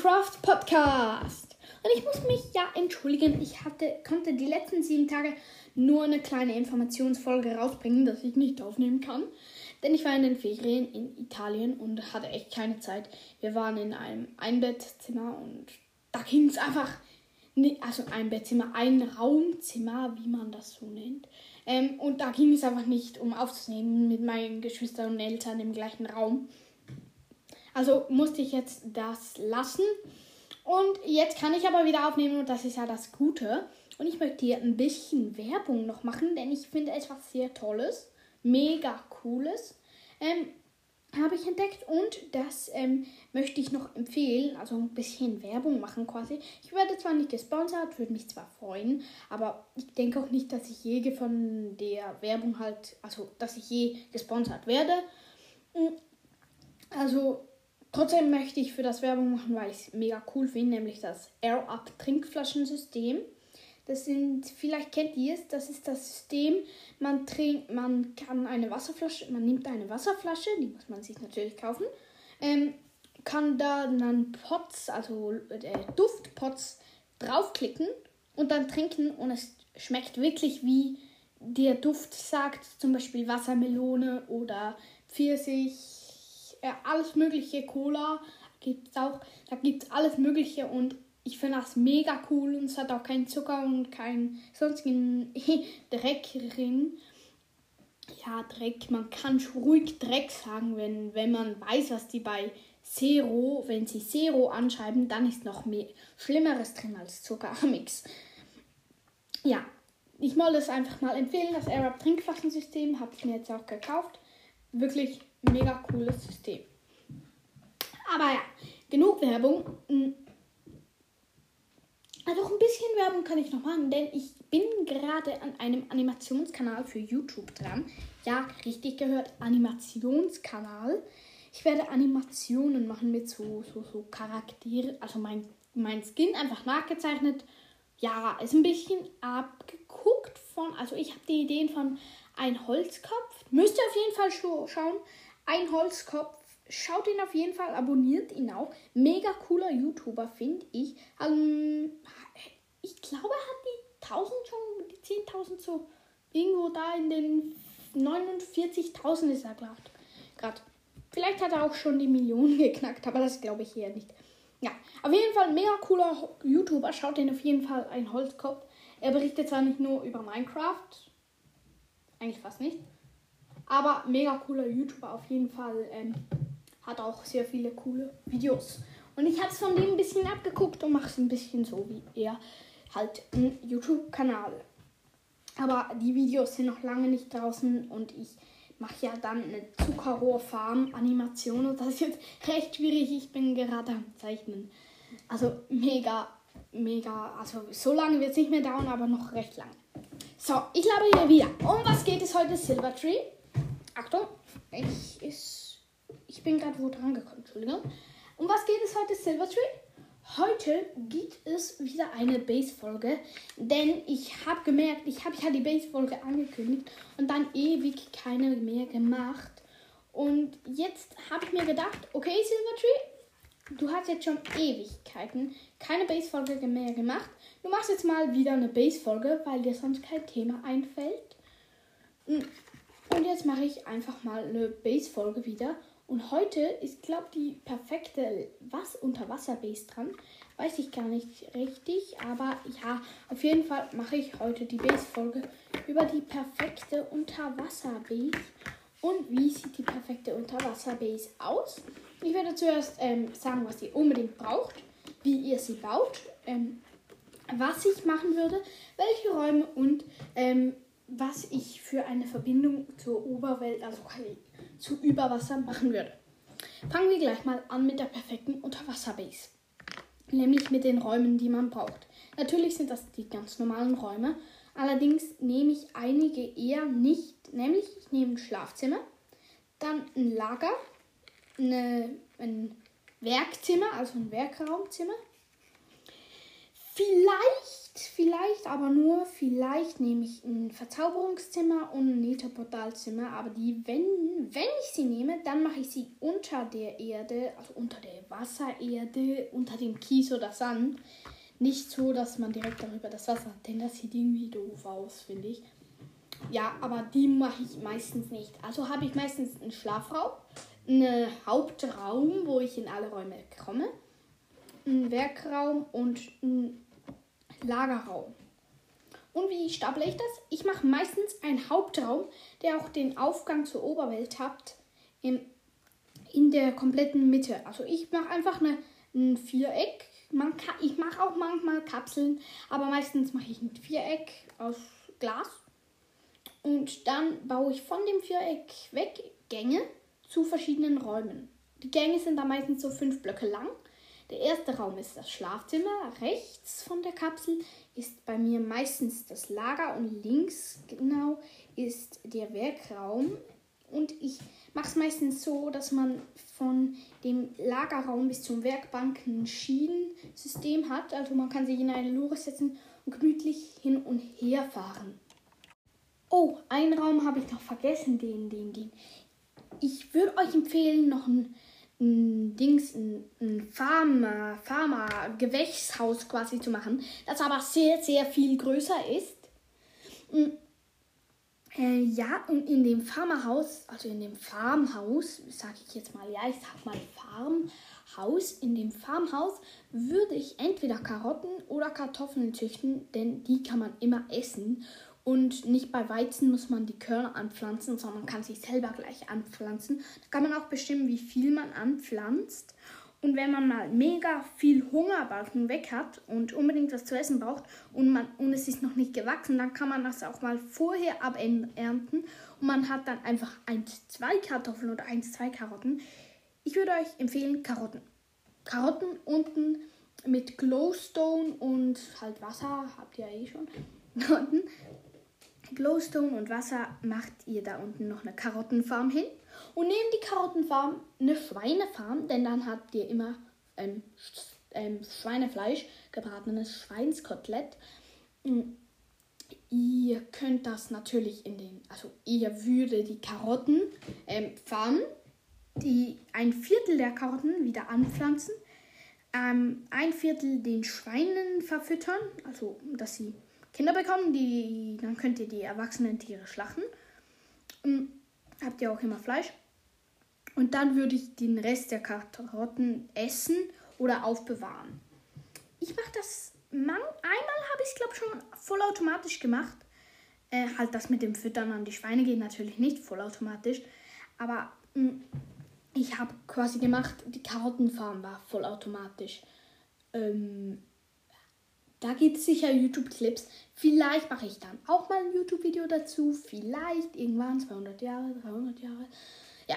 Minecraft Podcast. Und ich muss mich ja entschuldigen, ich hatte, konnte die letzten sieben Tage nur eine kleine Informationsfolge rausbringen, dass ich nicht aufnehmen kann. Denn ich war in den Ferien in Italien und hatte echt keine Zeit. Wir waren in einem Einbettzimmer und da ging es einfach, also ein Bettzimmer, ein Raumzimmer, wie man das so nennt. Ähm, und da ging es einfach nicht, um aufzunehmen mit meinen Geschwistern und Eltern im gleichen Raum. Also musste ich jetzt das lassen. Und jetzt kann ich aber wieder aufnehmen und das ist ja das Gute. Und ich möchte hier ein bisschen Werbung noch machen, denn ich finde etwas sehr Tolles, mega Cooles. Ähm, habe ich entdeckt und das ähm, möchte ich noch empfehlen, also ein bisschen Werbung machen quasi. Ich werde zwar nicht gesponsert, würde mich zwar freuen, aber ich denke auch nicht, dass ich je von der Werbung halt, also dass ich je gesponsert werde. Hm, also Trotzdem möchte ich für das Werbung machen, weil ich es mega cool finde, nämlich das Air Up Trinkflaschensystem. Das sind, vielleicht kennt ihr es, das ist das System, man trinkt, man kann eine Wasserflasche, man nimmt eine Wasserflasche, die muss man sich natürlich kaufen, ähm, kann da dann Pots, also äh, Duftpots draufklicken und dann trinken und es schmeckt wirklich wie der Duft sagt, zum Beispiel Wassermelone oder Pfirsich äh, alles mögliche Cola gibt es auch. Da gibt es alles mögliche und ich finde das mega cool und es hat auch keinen Zucker und keinen sonstigen Dreck drin. Ja, Dreck, man kann ruhig Dreck sagen, wenn, wenn man weiß, was die bei Zero, wenn sie Zero anschreiben, dann ist noch mehr Schlimmeres drin als Zuckermix. Ja, ich wollte es einfach mal empfehlen. Das Arab Trinkflaschensystem habe ich mir jetzt auch gekauft. Wirklich mega cooles System. Aber ja, genug Werbung. Hm. Also ein bisschen Werbung kann ich noch machen, denn ich bin gerade an einem Animationskanal für YouTube dran. Ja, richtig gehört, Animationskanal. Ich werde Animationen machen mit so, so, so Charakteren, also mein, mein Skin einfach nachgezeichnet. Ja, ist ein bisschen abgeguckt von, also ich habe die Ideen von ein Holzkopf. Müsst ihr auf jeden Fall schauen. Ein Holzkopf. Schaut ihn auf jeden Fall, abonniert ihn auch. Mega cooler YouTuber, finde ich. Ähm, ich glaube, er hat die 1000 schon, die 10.000 so irgendwo da in den 49.000 ist er gerade. Vielleicht hat er auch schon die Millionen geknackt, aber das glaube ich eher nicht. Ja, auf jeden Fall mega cooler YouTuber. Schaut ihn auf jeden Fall ein Holzkopf. Er berichtet zwar nicht nur über Minecraft, eigentlich fast nicht, aber mega cooler YouTuber auf jeden Fall. Ähm, hat auch sehr viele coole Videos. Und ich habe es von dem ein bisschen abgeguckt und mache es ein bisschen so wie er. Halt ein YouTube-Kanal. Aber die Videos sind noch lange nicht draußen und ich mache ja dann eine Zuckerrohrfarm-Animation und das ist jetzt recht schwierig. Ich bin gerade am Zeichnen. Also mega, mega. Also so lange wird es nicht mehr dauern, aber noch recht lang. So, ich glaube hier wieder. Um was geht es heute? Silvertree. Achtung, ich, ist, ich bin gerade wo dran gekommen, Entschuldigung. Um was geht es heute, Silvertree? Heute gibt es wieder eine Base-Folge, denn ich habe gemerkt, ich habe ja die Base-Folge angekündigt und dann ewig keine mehr gemacht. Und jetzt habe ich mir gedacht, okay, Silvertree, du hast jetzt schon Ewigkeiten keine Base-Folge mehr gemacht. Du machst jetzt mal wieder eine Base-Folge, weil dir sonst kein Thema einfällt. Und jetzt mache ich einfach mal eine Base-Folge wieder. Und heute ist, glaube ich, die perfekte was Unterwasser-Base dran. Weiß ich gar nicht richtig, aber ja, auf jeden Fall mache ich heute die Base-Folge über die perfekte Unterwasser-Base. Und wie sieht die perfekte Unterwasser-Base aus? Ich werde zuerst ähm, sagen, was ihr unbedingt braucht, wie ihr sie baut, ähm, was ich machen würde, welche Räume und ähm, was ich für eine Verbindung zur Oberwelt, also zu Überwasser machen würde. Fangen wir gleich mal an mit der perfekten Unterwasserbase. Nämlich mit den Räumen, die man braucht. Natürlich sind das die ganz normalen Räume. Allerdings nehme ich einige eher nicht. Nämlich ich nehme ein Schlafzimmer, dann ein Lager, eine, ein Werkzimmer, also ein Werkraumzimmer, Vielleicht, vielleicht, aber nur vielleicht nehme ich ein Verzauberungszimmer und ein Netherportalzimmer. Aber die, wenn, wenn ich sie nehme, dann mache ich sie unter der Erde, also unter der Wassererde, unter dem Kies oder Sand. Nicht so, dass man direkt darüber das Wasser hat, denn das sieht irgendwie doof aus, finde ich. Ja, aber die mache ich meistens nicht. Also habe ich meistens einen Schlafraum, einen Hauptraum, wo ich in alle Räume komme, einen Werkraum und einen Lagerraum. Und wie staple ich das? Ich mache meistens einen Hauptraum, der auch den Aufgang zur Oberwelt hat, in, in der kompletten Mitte. Also ich mache einfach eine, ein Viereck man kann, ich mache auch manchmal Kapseln, aber meistens mache ich ein Viereck aus Glas. Und dann baue ich von dem Viereck weg Gänge zu verschiedenen Räumen. Die Gänge sind da meistens so fünf Blöcke lang. Der erste Raum ist das Schlafzimmer. Rechts von der Kapsel ist bei mir meistens das Lager und links genau ist der Werkraum. Und ich mache es meistens so, dass man von dem Lagerraum bis zum Werkbank ein Schienensystem hat. Also man kann sich in eine Lore setzen und gemütlich hin und her fahren. Oh, einen Raum habe ich noch vergessen, den, den, den. Ich würde euch empfehlen, noch ein, ein Dings, ein, ein Farmer, Farmer, Gewächshaus quasi zu machen, das aber sehr, sehr viel größer ist. Äh, ja, und in dem Farmerhaus, also in dem Farmhaus, sage ich jetzt mal, ja, ich sag mal Farmhaus, in dem Farmhaus würde ich entweder Karotten oder Kartoffeln züchten, denn die kann man immer essen. Und nicht bei Weizen muss man die Körner anpflanzen, sondern kann sich selber gleich anpflanzen. Da kann man auch bestimmen, wie viel man anpflanzt. Und wenn man mal mega viel Hungerbalken weg hat und unbedingt was zu essen braucht und, man, und es ist noch nicht gewachsen, dann kann man das auch mal vorher abernten und man hat dann einfach 1, 2 Kartoffeln oder 1, 2 Karotten. Ich würde euch empfehlen Karotten. Karotten unten mit Glowstone und halt Wasser, habt ihr ja eh schon. Glowstone und Wasser macht ihr da unten noch eine Karottenfarm hin. Und neben die Karottenfarm eine Schweinefarm, denn dann habt ihr immer ähm, ähm, Schweinefleisch, gebratenes Schweinskotelett. Mm, ihr könnt das natürlich in den, also ihr würdet die Karotten ähm, farmen, die ein Viertel der Karotten wieder anpflanzen, ähm, ein Viertel den Schweinen verfüttern, also dass sie Kinder bekommen, die, dann könnt ihr die erwachsenen Tiere schlachten. Habt ihr auch immer Fleisch. Und dann würde ich den Rest der Karotten essen oder aufbewahren. Ich mache das, man, einmal habe ich es glaube schon vollautomatisch gemacht. Äh, halt das mit dem Füttern an die Schweine geht natürlich nicht vollautomatisch. Aber mh, hm, ich habe quasi gemacht, die Karottenfarm war vollautomatisch. Ähm, da gibt es sicher YouTube-Clips. Vielleicht mache ich dann auch mal ein YouTube-Video dazu. Vielleicht irgendwann 200 Jahre, 300 Jahre. Ja.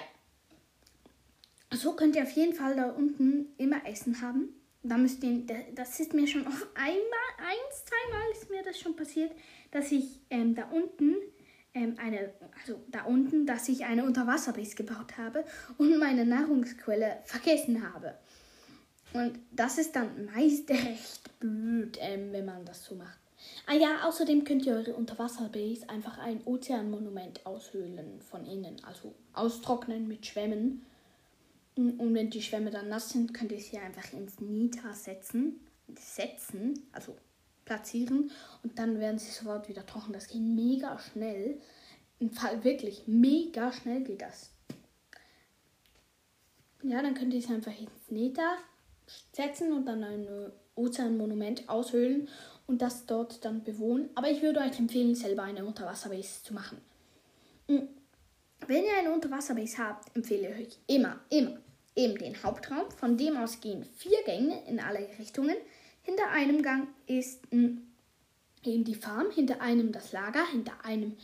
So könnt ihr auf jeden Fall da unten immer Essen haben. Da müsst ihr, das ist mir schon auf einmal, eins, zweimal ist mir das schon passiert, dass ich ähm, da unten ähm, eine, also da unten, dass ich eine Unterwasserbase gebaut habe und meine Nahrungsquelle vergessen habe. Und das ist dann meist recht blöd, ähm, wenn man das so macht. Ah ja, außerdem könnt ihr eure Unterwasserbase einfach ein Ozeanmonument aushöhlen von innen. Also austrocknen mit Schwämmen. Und wenn die Schwämme dann nass sind, könnt ihr sie einfach ins Nita setzen. Setzen, also platzieren. Und dann werden sie sofort wieder trocken. Das geht mega schnell. Im Fall wirklich mega schnell geht das. Ja, dann könnt ihr sie einfach ins Neta setzen und dann ein Ozeanmonument aushöhlen und das dort dann bewohnen. Aber ich würde euch empfehlen, selber eine Unterwasserbase zu machen. Hm. Wenn ihr eine Unterwasserbase habt, empfehle ich euch immer, immer eben den Hauptraum. Von dem aus gehen vier Gänge in alle Richtungen. Hinter einem Gang ist hm, eben die Farm, hinter einem das Lager, hinter einem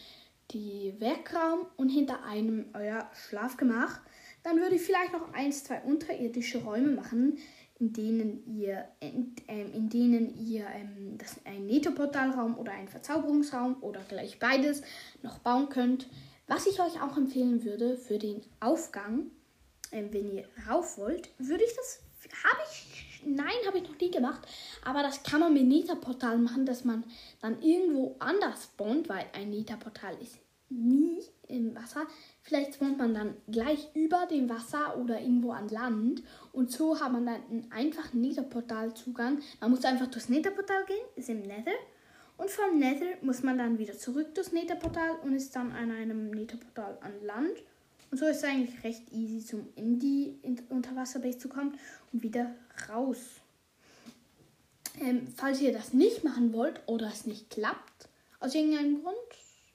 die Werkraum und hinter einem euer Schlafgemach. Dann würde ich vielleicht noch eins, zwei unterirdische Räume machen, in denen ihr, in, ähm, in denen ihr ähm, das, ein Nettoportalraum oder ein Verzauberungsraum oder gleich beides noch bauen könnt. Was ich euch auch empfehlen würde für den Aufgang, ähm, wenn ihr rauf wollt, würde ich das, habe ich, nein, Nein, habe ich noch nie gemacht. Aber das kann man mit Netherportal machen, dass man dann irgendwo anders spawnt, weil ein Netherportal ist nie im Wasser. Vielleicht spawnt man dann gleich über dem Wasser oder irgendwo an Land. Und so hat man dann einen einfachen Netherportal-Zugang. Man muss einfach durchs Netherportal gehen, ist im Nether. Und vom Nether muss man dann wieder zurück durchs Netherportal und ist dann an einem Netherportal an Land. Und so ist es eigentlich recht easy, zum in die Unterwasserbase zu kommen und wieder raus. Ähm, falls ihr das nicht machen wollt oder es nicht klappt, aus irgendeinem Grund,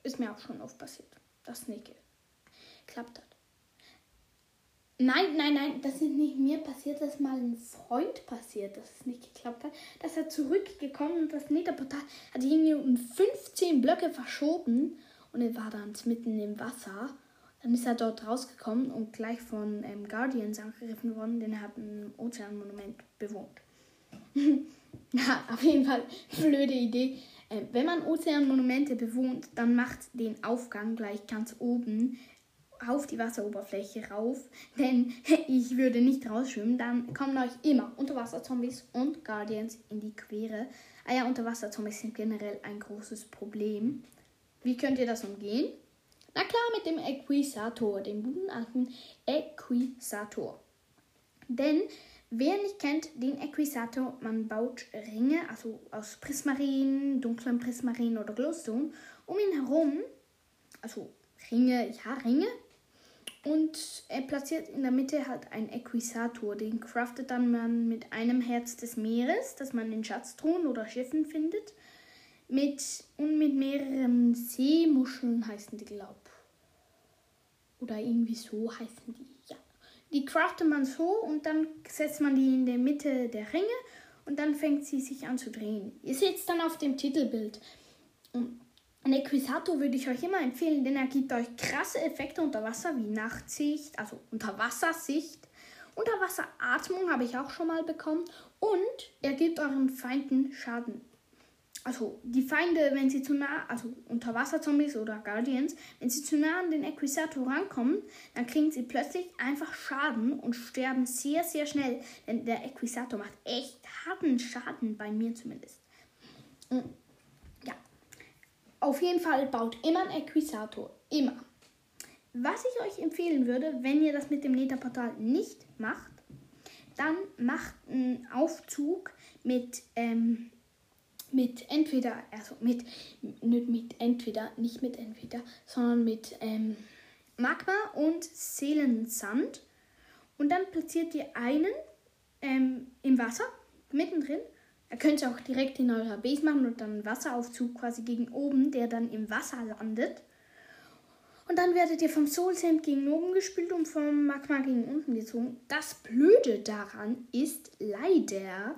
ist mir auch schon oft passiert, dass es nicht geklappt hat. Nein, nein, nein, das ist nicht mir passiert, das ist mal ein Freund passiert, dass es nicht geklappt hat. Das hat zurückgekommen und das Netherportal hat irgendwie um 15 Blöcke verschoben und er war dann mitten im Wasser. Dann ist er dort rausgekommen und gleich von ähm, Guardians angegriffen worden, denn er hat ein Ozeanmonument bewohnt. ja, auf jeden Fall blöde Idee. Äh, wenn man Ozeanmonumente bewohnt, dann macht den Aufgang gleich ganz oben auf die Wasseroberfläche rauf, denn ich würde nicht rausschwimmen, dann kommen euch immer Unterwasserzombies und Guardians in die Quere. Ah ja, Unterwasserzombies sind generell ein großes Problem. Wie könnt ihr das umgehen? Na klar, mit dem Equisator, dem guten alten Equisator. Denn wer nicht kennt, den Equisator, man baut Ringe, also aus Prismarin, dunklen Prismarin oder Glowstone, um ihn herum, also Ringe, ja, Ringe, und er platziert in der Mitte halt einen Equisator. Den craftet dann man mit einem Herz des Meeres, das man in Schatztruhen oder Schiffen findet. Mit, und mit mehreren Seemuscheln heißen die, glaub. Oder irgendwie so heißen die, ja. Die craftet man so und dann setzt man die in der Mitte der Ringe und dann fängt sie sich an zu drehen. Ihr seht es dann auf dem Titelbild. Equisator würde ich euch immer empfehlen, denn er gibt euch krasse Effekte unter Wasser wie Nachtsicht, also Unterwassersicht. Unterwasseratmung habe ich auch schon mal bekommen. Und er gibt euren Feinden Schaden. Also die Feinde, wenn sie zu nah, also Unterwasserzombies oder Guardians, wenn sie zu nah an den Equisator rankommen, dann kriegen sie plötzlich einfach Schaden und sterben sehr, sehr schnell. Denn der Equisator macht echt harten Schaden, bei mir zumindest. Und auf jeden Fall baut immer ein Equisator. Immer. Was ich euch empfehlen würde, wenn ihr das mit dem Netherportal nicht macht, dann macht einen Aufzug mit, ähm, mit entweder, also mit, nicht mit entweder, nicht mit entweder, sondern mit ähm, Magma und Seelensand. Und dann platziert ihr einen ähm, im Wasser, mittendrin, Ihr könnt es auch direkt in eurer Base machen und dann einen Wasseraufzug quasi gegen oben, der dann im Wasser landet. Und dann werdet ihr vom Soul Sand gegen oben gespielt und vom Magma gegen unten gezogen. Das Blöde daran ist leider,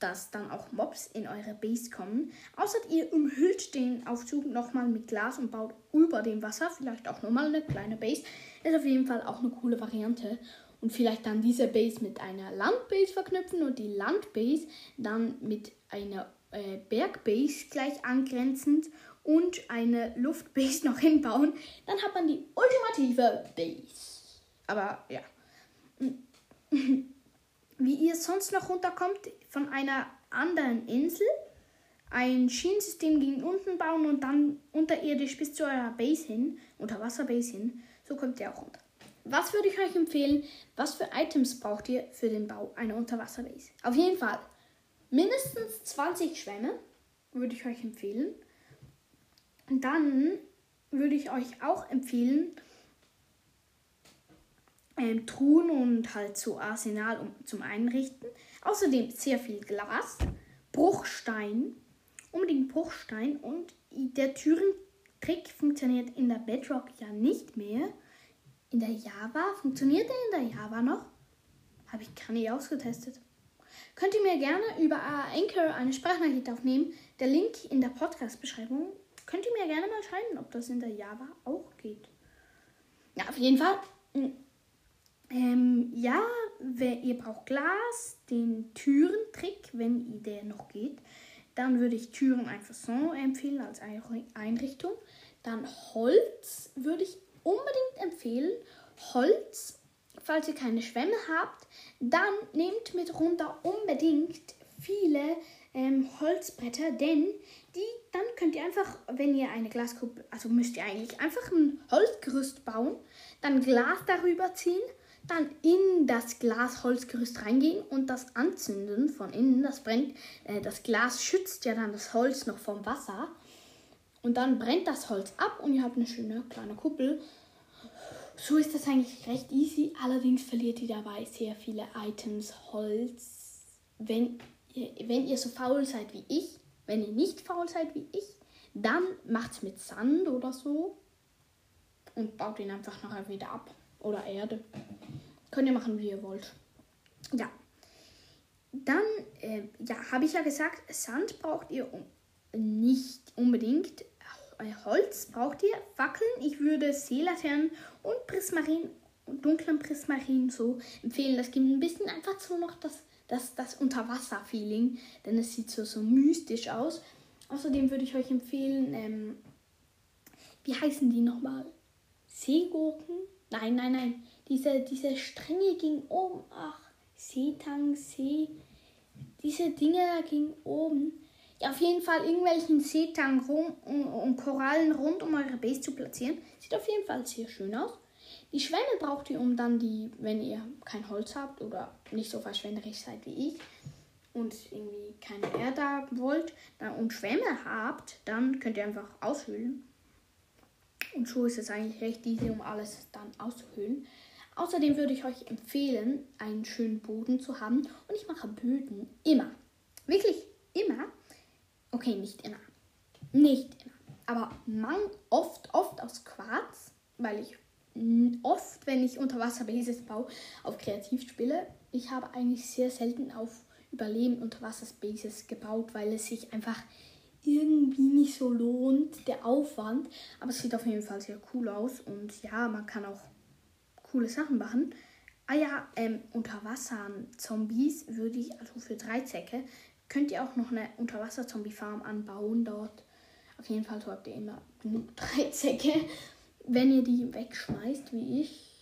dass dann auch Mobs in eure Base kommen. Außer ihr umhüllt den Aufzug nochmal mit Glas und baut über dem Wasser vielleicht auch nochmal eine kleine Base. Ist auf jeden Fall auch eine coole Variante und vielleicht dann diese Base mit einer Landbase verknüpfen und die Landbase dann mit einer äh, Bergbase gleich angrenzend und eine Luftbase noch hinbauen, dann hat man die ultimative Base. Aber ja. Wie ihr sonst noch runterkommt von einer anderen Insel, ein Schienensystem gegen unten bauen und dann unterirdisch bis zu eurer Base hin, Unterwasserbase hin, so kommt ihr auch runter. Was würde ich euch empfehlen? Was für Items braucht ihr für den Bau einer Unterwasserbase? Auf jeden Fall mindestens 20 Schwämme würde ich euch empfehlen. Und dann würde ich euch auch empfehlen, ähm, Truhen und halt so Arsenal um, zum Einrichten. Außerdem sehr viel Glas, Bruchstein, unbedingt Bruchstein und der Türentrick funktioniert in der Bedrock ja nicht mehr in der Java. Funktioniert der in der Java noch? Habe ich gar nicht ausgetestet. Könnt ihr mir gerne über Anchor eine Sprachnachricht aufnehmen. Der Link in der Podcast-Beschreibung. Könnt ihr mir gerne mal schreiben, ob das in der Java auch geht. Ja, auf jeden Fall. Ähm, ja, ihr braucht Glas, den Türentrick, wenn der noch geht. Dann würde ich Türen einfach so empfehlen als Einrichtung. Dann Holz würde ich unbedingt empfehlen. Holz falls ihr keine Schwämme habt, dann nehmt mit runter unbedingt viele ähm, Holzbretter, denn die, dann könnt ihr einfach, wenn ihr eine Glaskuppel, also müsst ihr eigentlich einfach ein Holzgerüst bauen, dann Glas darüber ziehen, dann in das Glas Holzgerüst reingehen und das anzünden von innen. Das brennt, äh, das Glas schützt ja dann das Holz noch vom Wasser. Und dann brennt das Holz ab und ihr habt eine schöne kleine Kuppel. So ist das eigentlich recht easy. Allerdings verliert ihr dabei sehr viele Items Holz. Wenn ihr, wenn ihr so faul seid wie ich, wenn ihr nicht faul seid wie ich, dann macht es mit Sand oder so und baut ihn einfach nachher wieder ab. Oder Erde. Könnt ihr machen, wie ihr wollt. Ja. Dann, äh, ja, habe ich ja gesagt, Sand braucht ihr nicht unbedingt. Äh, Holz braucht ihr, Fackeln. Ich würde Seelaternen und Prismarin, dunklen Prismarin so empfehlen. Das gibt ein bisschen einfach so noch das, das, das Unterwasser-Feeling, denn es sieht so, so mystisch aus. Außerdem würde ich euch empfehlen, ähm, wie heißen die nochmal? Seegurken? Nein, nein, nein. Diese, diese Stränge gingen oben. Ach, Seetang, See. Diese Dinge da gingen oben. Ja, auf jeden Fall irgendwelchen Seetang rum und Korallen rund um eure Base zu platzieren. Sieht auf jeden Fall sehr schön aus. Die Schwämme braucht ihr, um dann die, wenn ihr kein Holz habt oder nicht so verschwenderisch seid wie ich und irgendwie keine Erde haben wollt und Schwämme habt, dann könnt ihr einfach aushöhlen. Und so ist es eigentlich recht easy, um alles dann auszuhöhlen. Außerdem würde ich euch empfehlen, einen schönen Boden zu haben. Und ich mache Böden immer. Wirklich immer. Okay, nicht immer. Nicht immer. Aber man oft, oft aus Quarz, weil ich oft, wenn ich Unterwasserbases baue, auf Kreativ spiele. Ich habe eigentlich sehr selten auf Überleben Unterwasserbases gebaut, weil es sich einfach irgendwie nicht so lohnt, der Aufwand. Aber es sieht auf jeden Fall sehr cool aus und ja, man kann auch coole Sachen machen. Ah ja, ähm, Unterwasser-Zombies würde ich, also für drei Zecke, könnt ihr auch noch eine Unterwasser-Zombie-Farm anbauen dort. Auf jeden Fall so habt ihr immer genug drei Zecke. Wenn ihr die wegschmeißt, wie ich,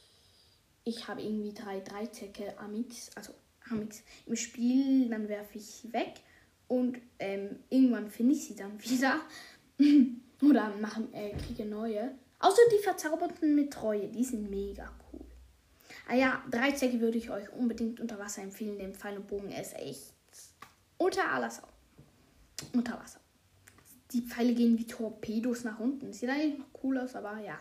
ich habe irgendwie drei Dreizecke Amix, also Amix im Spiel, dann werfe ich sie weg und ähm, irgendwann finde ich sie dann wieder. Oder machen, äh, kriege neue. Außer die Verzauberten mit Treue, die sind mega cool. Ah ja, Dreizecke würde ich euch unbedingt unter Wasser empfehlen. Der Pfeil und Bogen ist echt unter aller Sau. Unter Wasser. Die Pfeile gehen wie Torpedos nach unten. Sieht eigentlich noch cool aus, aber ja.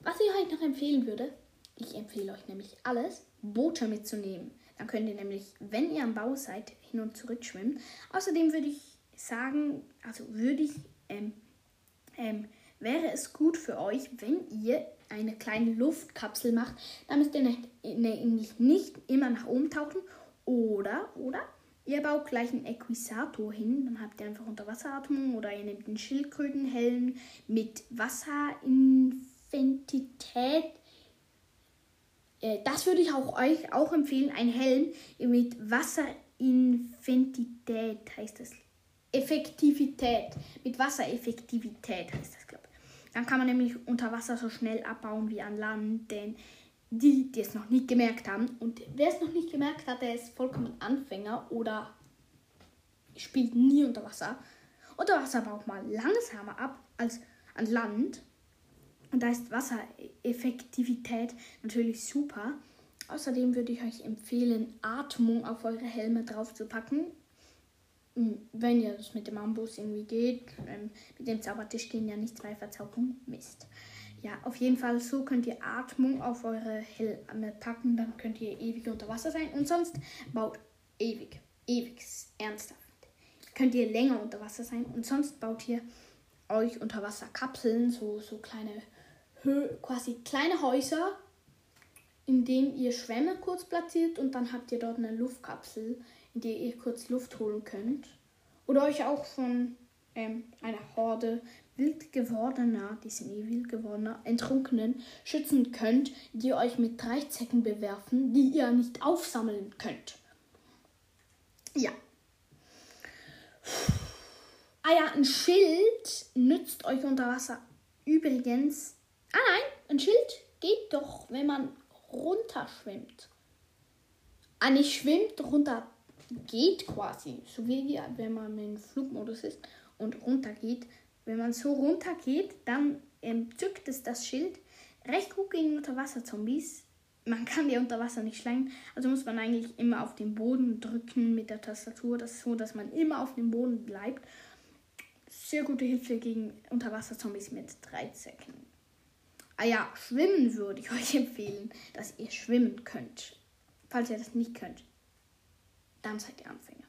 Was ich euch noch empfehlen würde, ich empfehle euch nämlich alles, Boote mitzunehmen. Dann könnt ihr nämlich, wenn ihr am Bau seid, hin und zurück schwimmen. Außerdem würde ich sagen, also würde ich, ähm, ähm, wäre es gut für euch, wenn ihr eine kleine Luftkapsel macht. Da müsst ihr nämlich nicht immer nach oben tauchen. Oder, oder ihr baut gleich einen Equisator hin. Dann habt ihr einfach Unterwasseratmung. Oder ihr nehmt einen Schildkrötenhelm mit Wasserinfentität. Äh, das würde ich auch euch auch empfehlen. Ein Helm mit Wasserinfentität heißt das. Effektivität. Mit Wassereffektivität heißt das. Dann kann man nämlich unter Wasser so schnell abbauen wie an Land, denn die, die es noch nicht gemerkt haben, und wer es noch nicht gemerkt hat, der ist vollkommen Anfänger oder spielt nie unter Wasser. Unter Wasser baut man langsamer ab als an Land. Und da ist Wassereffektivität natürlich super. Außerdem würde ich euch empfehlen, Atmung auf eure Helme drauf zu packen. Hm, wenn ihr das mit dem Ambus irgendwie geht, ähm, mit dem Zaubertisch gehen ja nicht zwei Verzauberungen. Mist. Ja, auf jeden Fall so könnt ihr Atmung auf eure Helme packen, dann könnt ihr ewig unter Wasser sein und sonst baut ewig, ewig, ernsthaft. Könnt ihr länger unter Wasser sein und sonst baut ihr euch unter Wasser Kapseln, so, so kleine, quasi kleine Häuser, in denen ihr Schwämme kurz platziert und dann habt ihr dort eine Luftkapsel, in der ihr kurz Luft holen könnt. Oder euch auch von ähm, einer Horde wild gewordener, die sind eh wild gewordener, Enttrunkenen schützen könnt, die euch mit drei Zecken bewerfen, die ihr nicht aufsammeln könnt. Ja. Ah ja, ein Schild nützt euch unter Wasser übrigens. Ah nein, ein Schild geht doch, wenn man runterschwimmt. Ah, nicht schwimmt, runter geht quasi. So wie wenn man im Flugmodus ist und runter geht. Wenn man so runter geht, dann ähm, zückt es das Schild. Recht gut gegen Unterwasserzombies. Man kann die unter Wasser nicht schlagen, also muss man eigentlich immer auf den Boden drücken mit der Tastatur. Das ist so, dass man immer auf dem Boden bleibt. Sehr gute Hilfe gegen Unterwasserzombies mit 13. Ah ja, schwimmen würde ich euch empfehlen, dass ihr schwimmen könnt. Falls ihr das nicht könnt, dann seid ihr Anfänger.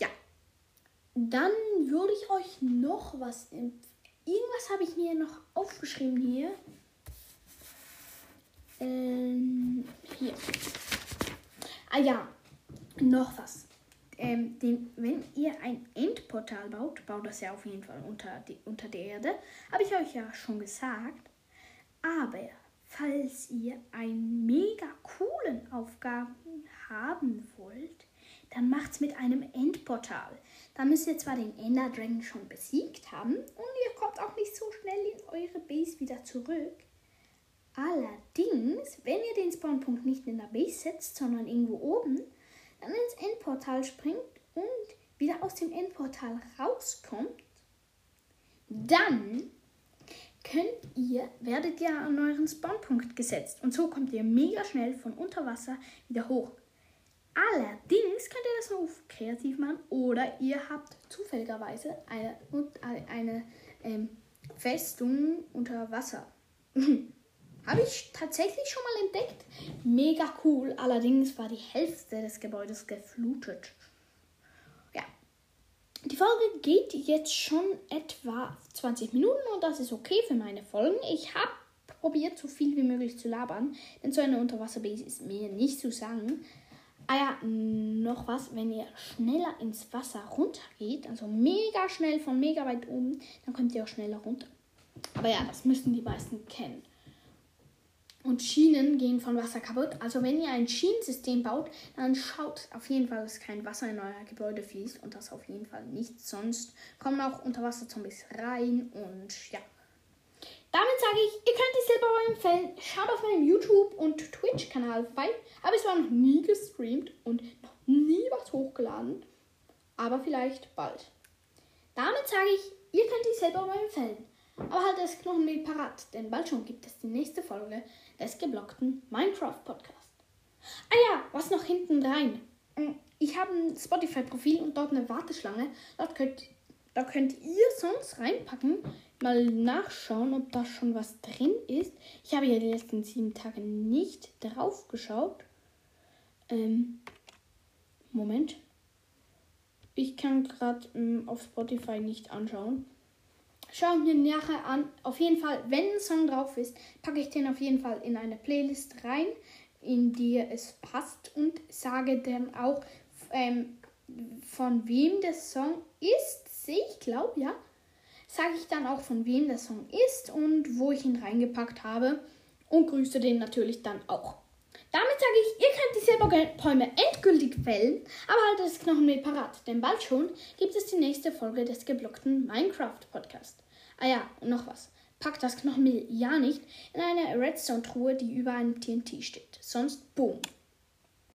Ja, dann würde ich euch noch was empfehlen. Irgendwas habe ich mir noch aufgeschrieben hier. Ähm, hier. Ah ja, noch was. Ähm, den, wenn ihr ein Endportal baut, baut das ja auf jeden Fall unter, die, unter der Erde. Habe ich euch ja schon gesagt. Aber falls ihr einen mega coolen Aufgaben haben wollt, dann macht's mit einem Endportal. Da müsst ihr zwar den Ender Dragon schon besiegt haben und ihr kommt auch nicht so schnell in eure Base wieder zurück. Allerdings, wenn ihr den Spawnpunkt nicht in der Base setzt, sondern irgendwo oben, dann ins Endportal springt und wieder aus dem Endportal rauskommt, dann könnt ihr, werdet ihr an euren Spawnpunkt gesetzt. Und so kommt ihr mega schnell von unter Wasser wieder hoch. Allerdings könnt ihr das nur kreativ machen oder ihr habt zufälligerweise eine, eine ähm, Festung unter Wasser. Habe ich tatsächlich schon mal entdeckt. Mega cool. Allerdings war die Hälfte des Gebäudes geflutet. Ja. Die Folge geht jetzt schon etwa 20 Minuten und das ist okay für meine Folgen. Ich habe probiert, so viel wie möglich zu labern, denn so eine Unterwasserbase ist mir nicht zu sagen. Ah ja, noch was, wenn ihr schneller ins Wasser runtergeht, also mega schnell von mega weit oben, dann kommt ihr auch schneller runter. Aber ja, das müssten die meisten kennen. Und Schienen gehen von Wasser kaputt. Also wenn ihr ein Schienensystem baut, dann schaut auf jeden Fall, dass kein Wasser in euer Gebäude fließt. Und das auf jeden Fall nicht. Sonst kommen auch Unterwasserzombies rein. Und ja. Damit sage ich, ihr könnt es selber empfehlen. Schaut auf meinem YouTube- und Twitch-Kanal vorbei. Habe ich zwar noch nie gestreamt und noch nie was hochgeladen. Aber vielleicht bald. Damit sage ich, ihr könnt es selber empfehlen. Aber halt das Knochenmehl parat, denn bald schon gibt es die nächste Folge des geblockten Minecraft Podcast. Ah ja, was noch hinten rein? Mm, ich habe ein Spotify-Profil und dort eine Warteschlange. Dort könnt, da könnt ihr sonst reinpacken, mal nachschauen, ob da schon was drin ist. Ich habe ja die letzten sieben Tage nicht drauf geschaut. Ähm, Moment. Ich kann gerade ähm, auf Spotify nicht anschauen. Schauen wir nachher an. Auf jeden Fall, wenn ein Song drauf ist, packe ich den auf jeden Fall in eine Playlist rein, in die es passt und sage dann auch, ähm, von wem der Song ist. Ich glaube, ja. Sage ich dann auch, von wem der Song ist und wo ich ihn reingepackt habe. Und grüße den natürlich dann auch. Damit sage ich, ihr könnt die Silberpalme endgültig fällen, aber haltet das Knochenmehl parat, denn bald schon gibt es die nächste Folge des geblockten Minecraft Podcast. Ah ja, und noch was. Packt das Knochenmehl ja nicht in eine Redstone-Truhe, die über einem TNT steht. Sonst boom.